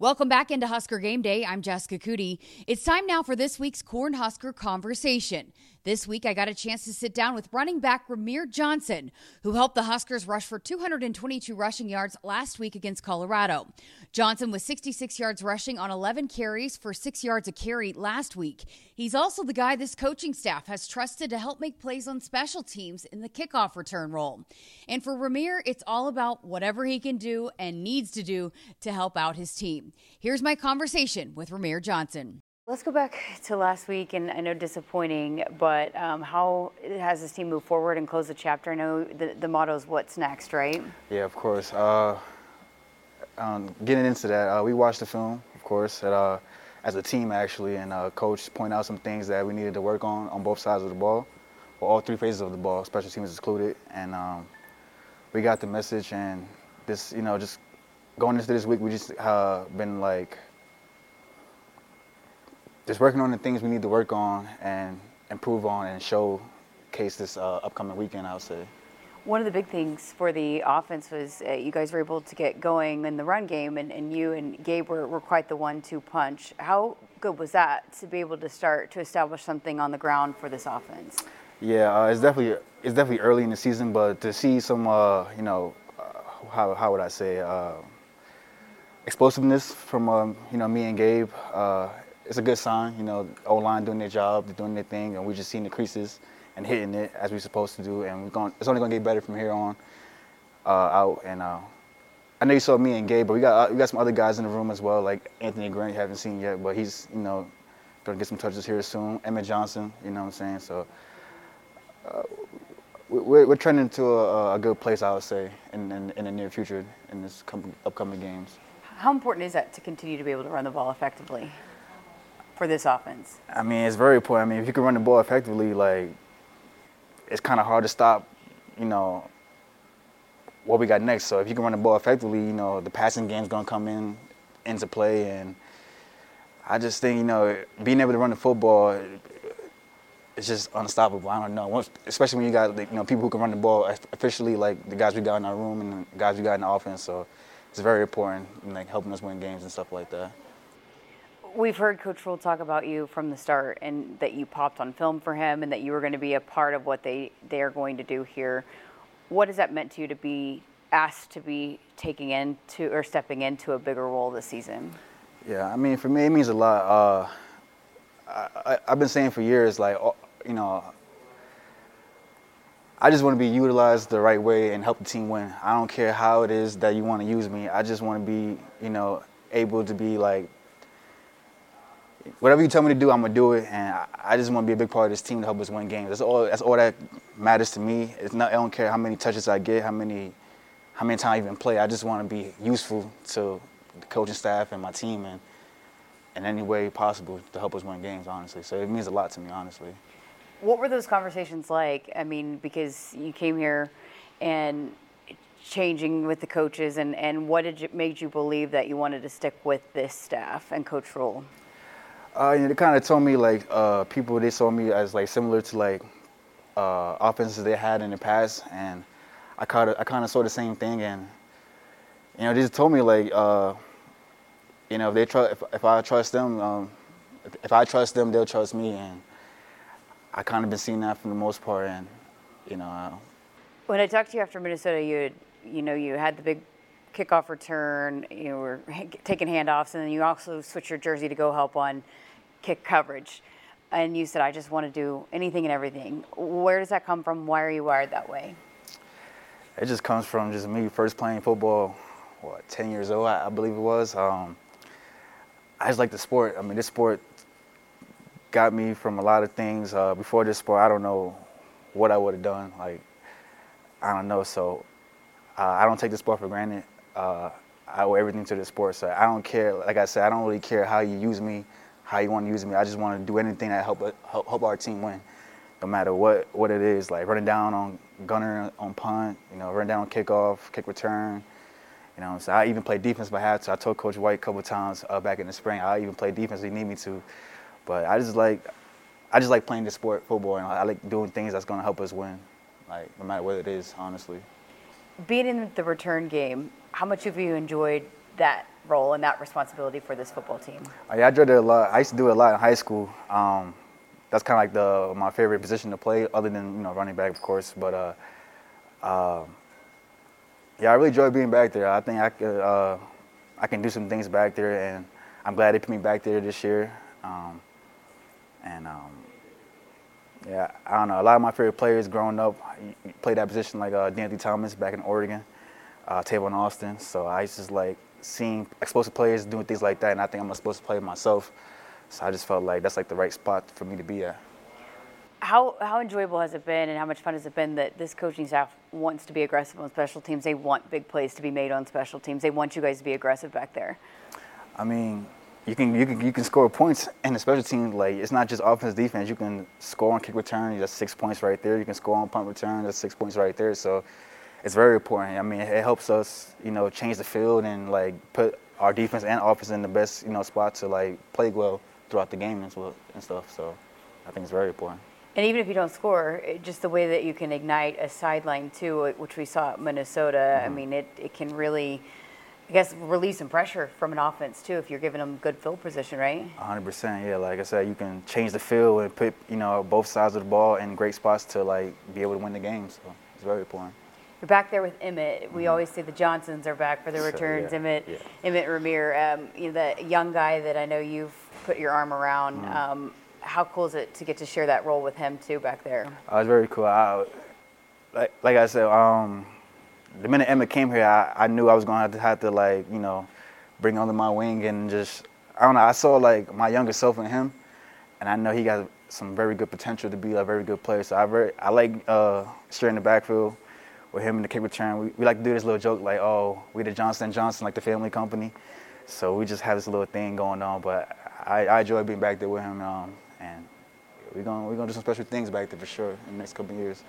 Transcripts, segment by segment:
Welcome back into Husker Game Day. I'm Jessica Coody. It's time now for this week's Cornhusker Conversation. This week, I got a chance to sit down with running back Rahmir Johnson, who helped the Huskers rush for 222 rushing yards last week against Colorado. Johnson was 66 yards rushing on 11 carries for six yards a carry last week. He's also the guy this coaching staff has trusted to help make plays on special teams in the kickoff return role. And for Rahmir, it's all about whatever he can do and needs to do to help out his team. Here's my conversation with Rahmir Johnson. Let's go back to last week, and I know disappointing, but um, how has this team moved forward and closed the chapter? I know the, the motto is what's next, right? Yeah, of course. Uh, um, getting into that, uh, we watched the film, of course, at, uh, as a team actually, and uh, coach pointed out some things that we needed to work on on both sides of the ball, or all three phases of the ball, special teams included, and um, we got the message. And this, you know, just going into this week, we just uh, been like just working on the things we need to work on and improve on and showcase this uh, upcoming weekend, I would say. One of the big things for the offense was uh, you guys were able to get going in the run game, and, and you and Gabe were, were quite the one two punch. How good was that to be able to start to establish something on the ground for this offense? Yeah, uh, it's definitely it's definitely early in the season, but to see some, uh, you know, uh, how how would I say, uh, explosiveness from um, you know me and Gabe, uh, it's a good sign. You know, O line doing their job, they're doing their thing, and we're just seeing the creases and hitting it as we're supposed to do. And we're going, it's only going to get better from here on uh, out. And uh, I know you saw me and Gabe, but we got uh, we got some other guys in the room as well, like Anthony Grant. You haven't seen yet, but he's you know going to get some touches here soon. Emmett Johnson, you know what I'm saying? So. Uh, we're, we're trending to a, a, good place, I would say, in, in, in the near future in this com- upcoming games. How important is that to continue to be able to run the ball effectively? For this offense? I mean, it's very important. I mean, if you can run the ball effectively, like it's kind of hard to stop, you know, what we got next. So if you can run the ball effectively, you know, the passing game's gonna come in into play, and I just think you know being able to run the football. It's just unstoppable. I don't know, especially when you got you know people who can run the ball officially, like the guys we got in our room and the guys we got in the offense. So it's very important, in, like helping us win games and stuff like that. We've heard Coach Rhule talk about you from the start and that you popped on film for him and that you were going to be a part of what they, they are going to do here. What has that meant to you to be asked to be taking into or stepping into a bigger role this season? Yeah, I mean, for me, it means a lot. Uh, I, have been saying for years, like, you know, I just want to be utilized the right way and help the team win. I don't care how it is that you want to use me. I just want to be, you know, able to be like whatever you tell me to do, I'm gonna do it, and I, just want to be a big part of this team to help us win games. That's all. That's all that matters to me. It's not. I don't care how many touches I get, how many, how many times I even play. I just want to be useful to the coaching staff and my team, and in any way possible to help us win games. Honestly, so it means a lot to me. Honestly. What were those conversations like? I mean, because you came here, and changing with the coaches, and, and what did it made you believe that you wanted to stick with this staff and Coach Rhule? Uh, know, they kind of told me like uh, people they saw me as like similar to like uh, offenses they had in the past, and I kind of I kind of saw the same thing, and you know they just told me like uh, you know if they trust if, if I trust them, um, if I trust them, they'll trust me, and I kind of been seeing that for the most part, and you know. When I talked to you after Minnesota, you had, you know you had the big kickoff return, you were taking handoffs, and then you also switch your jersey to go help on kick coverage. And you said, I just want to do anything and everything. Where does that come from? Why are you wired that way? It just comes from just me first playing football, what, 10 years old, I, I believe it was. Um, I just like the sport. I mean, this sport got me from a lot of things. Uh, before this sport, I don't know what I would have done. Like, I don't know. So uh, I don't take the sport for granted uh, I owe everything to the sport. So I don't care. Like I said, I don't really care how you use me, how you want to use me. I just want to do anything that help help, help our team win, no matter what what it is. Like running down on gunner on punt, you know, running down on kickoff, kick return. You know, so I even play defense if I had to. I told Coach White a couple times uh, back in the spring. I even play defense if he need me to. But I just like, I just like playing the sport, football, and I like doing things that's gonna help us win, like no matter what it is, honestly. Being in the return game, how much have you enjoyed that role and that responsibility for this football team? Uh, I enjoyed it a lot. I used to do it a lot in high school. Um, that's kind of like the my favorite position to play, other than you know running back, of course. But uh, uh, yeah, I really enjoy being back there. I think I could, uh, I can do some things back there, and I'm glad they put me back there this year. Um, and um, yeah, I don't know. A lot of my favorite players growing up played that position, like uh, De'Anthony Thomas back in Oregon, uh, Tavon Austin. So I just like seeing explosive players doing things like that, and I think I'm supposed to play myself. So I just felt like that's like the right spot for me to be at. How, how enjoyable has it been and how much fun has it been that this coaching staff wants to be aggressive on special teams? They want big plays to be made on special teams. They want you guys to be aggressive back there. I mean, you can you can you can score points in the special team. Like it's not just offense defense. You can score on kick return. That's six points right there. You can score on punt return. That's six points right there. So it's very important. I mean, it helps us you know change the field and like put our defense and offense in the best you know spot to like play well throughout the game and stuff. So I think it's very important. And even if you don't score, just the way that you can ignite a sideline too, which we saw at Minnesota, mm-hmm. I mean, it, it can really I guess release some pressure from an offense too if you're giving them good field position, right? 100%. Yeah, like I said, you can change the field and put you know both sides of the ball in great spots to like be able to win the game. So it's very important. You're back there with Emmett. We mm-hmm. always say the Johnsons are back for the returns. So, yeah, Emmett, yeah. Emmett Rahmir, um, you know, the young guy that I know you've put your arm around. Mm-hmm. Um, how cool is it to get to share that role with him too back there? Uh, it's very cool. I, like, like I said, um, the minute Emmett came here, I, I knew I was gonna have to, have to like you know bring under my wing and just I don't know. I saw like my younger self in him, and I know he got some very good potential to be a very good player. So I very I like uh, sharing the backfield with him in the kick return. We, we like to do this little joke like, oh, we the Johnson Johnson, like the family company. So we just have this little thing going on. But I, I enjoy being back there with him, um, and we're gonna we're gonna do some special things back there for sure in the next couple of years.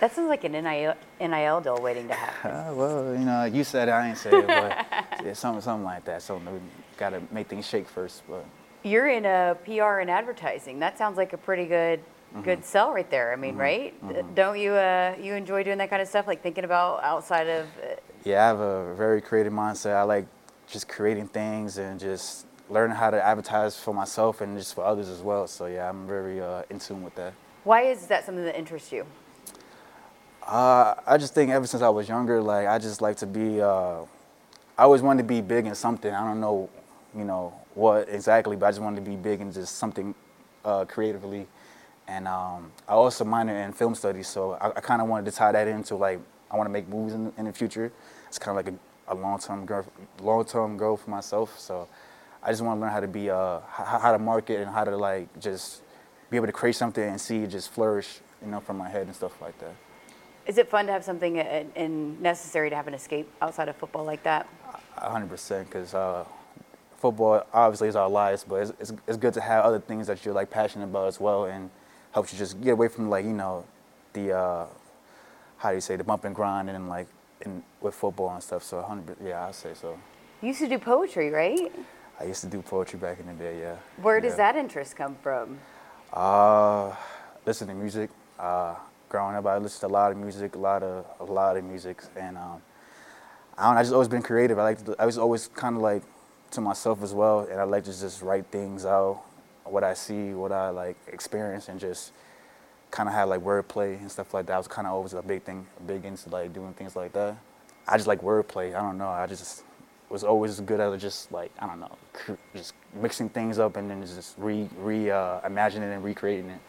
That sounds like an NIL, NIL deal waiting to happen. Uh, well, you know, you said it, I ain't say it, but yeah, something, something like that. So we got to make things shake first. But you're in a PR and advertising. That sounds like a pretty good, mm-hmm. good sell right there. I mean, mm-hmm. right? Mm-hmm. Don't you uh, you enjoy doing that kind of stuff, like thinking about outside of? Uh, yeah, I have a very creative mindset. I like just creating things and just learning how to advertise for myself and just for others as well. So yeah, I'm very uh, in tune with that. Why is that something that interests you? Uh, I just think ever since I was younger, like I just like to be. Uh, I always wanted to be big in something. I don't know, you know what exactly, but I just wanted to be big in just something uh, creatively. And um, I also minor in film studies, so I, I kind of wanted to tie that into like I want to make movies in, in, the future. It's kind of like a, a long-term goal, long-term goal for myself. So I just want to learn how to be, uh, how, how to market and how to like just be able to create something and see it just flourish, you know, from my head and stuff like that. Is it fun to have something and necessary to have an escape outside of football like that? 100%, because uh, football obviously is our lives, but it's, it's, it's, good to have other things that you're like passionate about as well, and helps you just get away from like you know the uh, how do you say the bump and grind and like in, with football and stuff. So 100, yeah, I say so. You used to do poetry, right? I used to do poetry back in the day, yeah. Where yeah. does that interest come from? Uh, listening to music. Uh, growing up, I listened to a lot of music, a lot of a lot of music, and um, I don't. I just always been creative. I like. To, I was always kind of like to myself as well, and I like to just write things out, what I see, what I like experience, and just kind of have like wordplay and stuff like that. I was kind of always a big thing, big into like doing things like that. I just like wordplay. I don't know. I just was always good at just like I don't know, just mixing things up and then just re re uh, imagining and recreating it.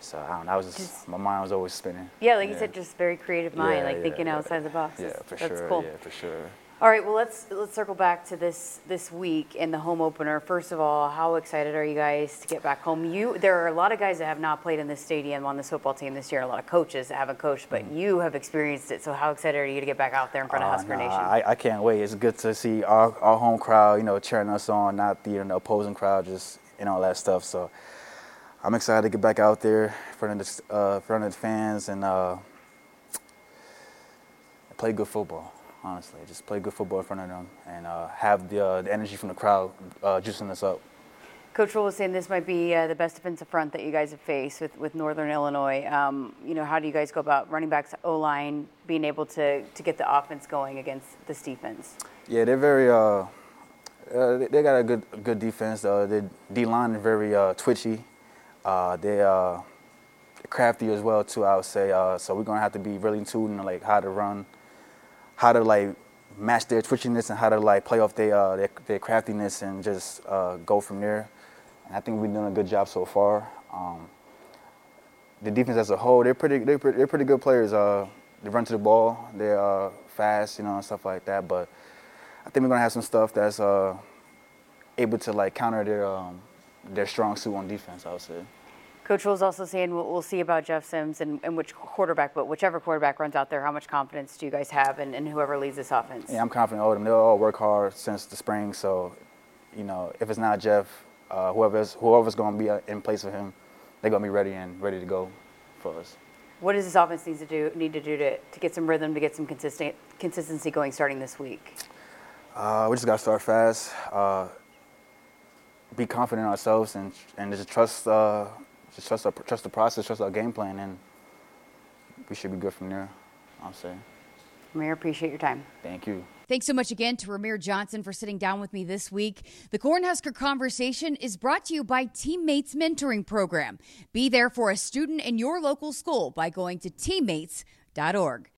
So I don't know. I was just, just, my mind was always spinning. Yeah, like yeah. you said, just very creative mind, yeah, like yeah, thinking outside the box. Yeah, for That's sure. Cool. Yeah, for sure. All right, well let's let's circle back to this this week in the home opener. First of all, how excited are you guys to get back home? You there are a lot of guys that have not played in this stadium on this football team this year. A lot of coaches that haven't coached, but mm you have experienced it. So how excited are you to get back out there in front of uh, Husker nah, Nation? I, I can't wait. It's good to see our, our home crowd, you know, cheering us on, not the, you know, opposing crowd, just and all that stuff. So I'm excited to get back out there in front of the, uh, front of the fans and uh, play good football. Honestly, just play good football in front of them and uh, have the, uh, the, energy from the crowd uh, juicing us up. Coach Rhule was saying this might be uh, the best defensive front that you guys have faced with, with Northern Illinois. Um, you know, how do you guys go about running backs, O line, being able to, to get the offense going against this defense? Yeah, they're very Uh, they, they, got a good good defense. Uh, the D line is very uh, twitchy. Uh, they uh, crafty as well too. I would say. Uh, so we're gonna have to be really tuned like how to run, how to like match their twitchiness and how to like play off their their, their, craftiness and just go from there. And I think we've done a good job so far. Um, the defense as a whole, they're pretty they're pretty, they're pretty good players. they run to the ball. They're fast, you know, and stuff like that. But I think we're gonna have some stuff that's uh, able to like counter their um, their strong suit on defense. I would say. Coach was also saying we'll, we'll see about Jeff Sims and, and, which quarterback, but whichever quarterback runs out there, how much confidence do you guys have and, in whoever leads this offense? Yeah, I'm confident of them. They'll all work hard since the spring, so you know if it's not Jeff, uh, whoever's whoever's going to be uh, in place of him, they're going to be ready and ready to go for us. What does this offense need to do need to do to, to get some rhythm, to get some consistent consistency going starting this week? Uh, we just got to start fast, uh, be confident in ourselves, and and just trust uh, just trust our, trust the process, trust our game plan, and we should be good from there. I'll say. Mayor, appreciate your time. Thank you. Thanks so much again to Rahmir Johnson for sitting down with me this week. The Cornhusker Conversation is brought to you by Teammates Mentoring Program. Be there for a student in your local school by going to teammates.org.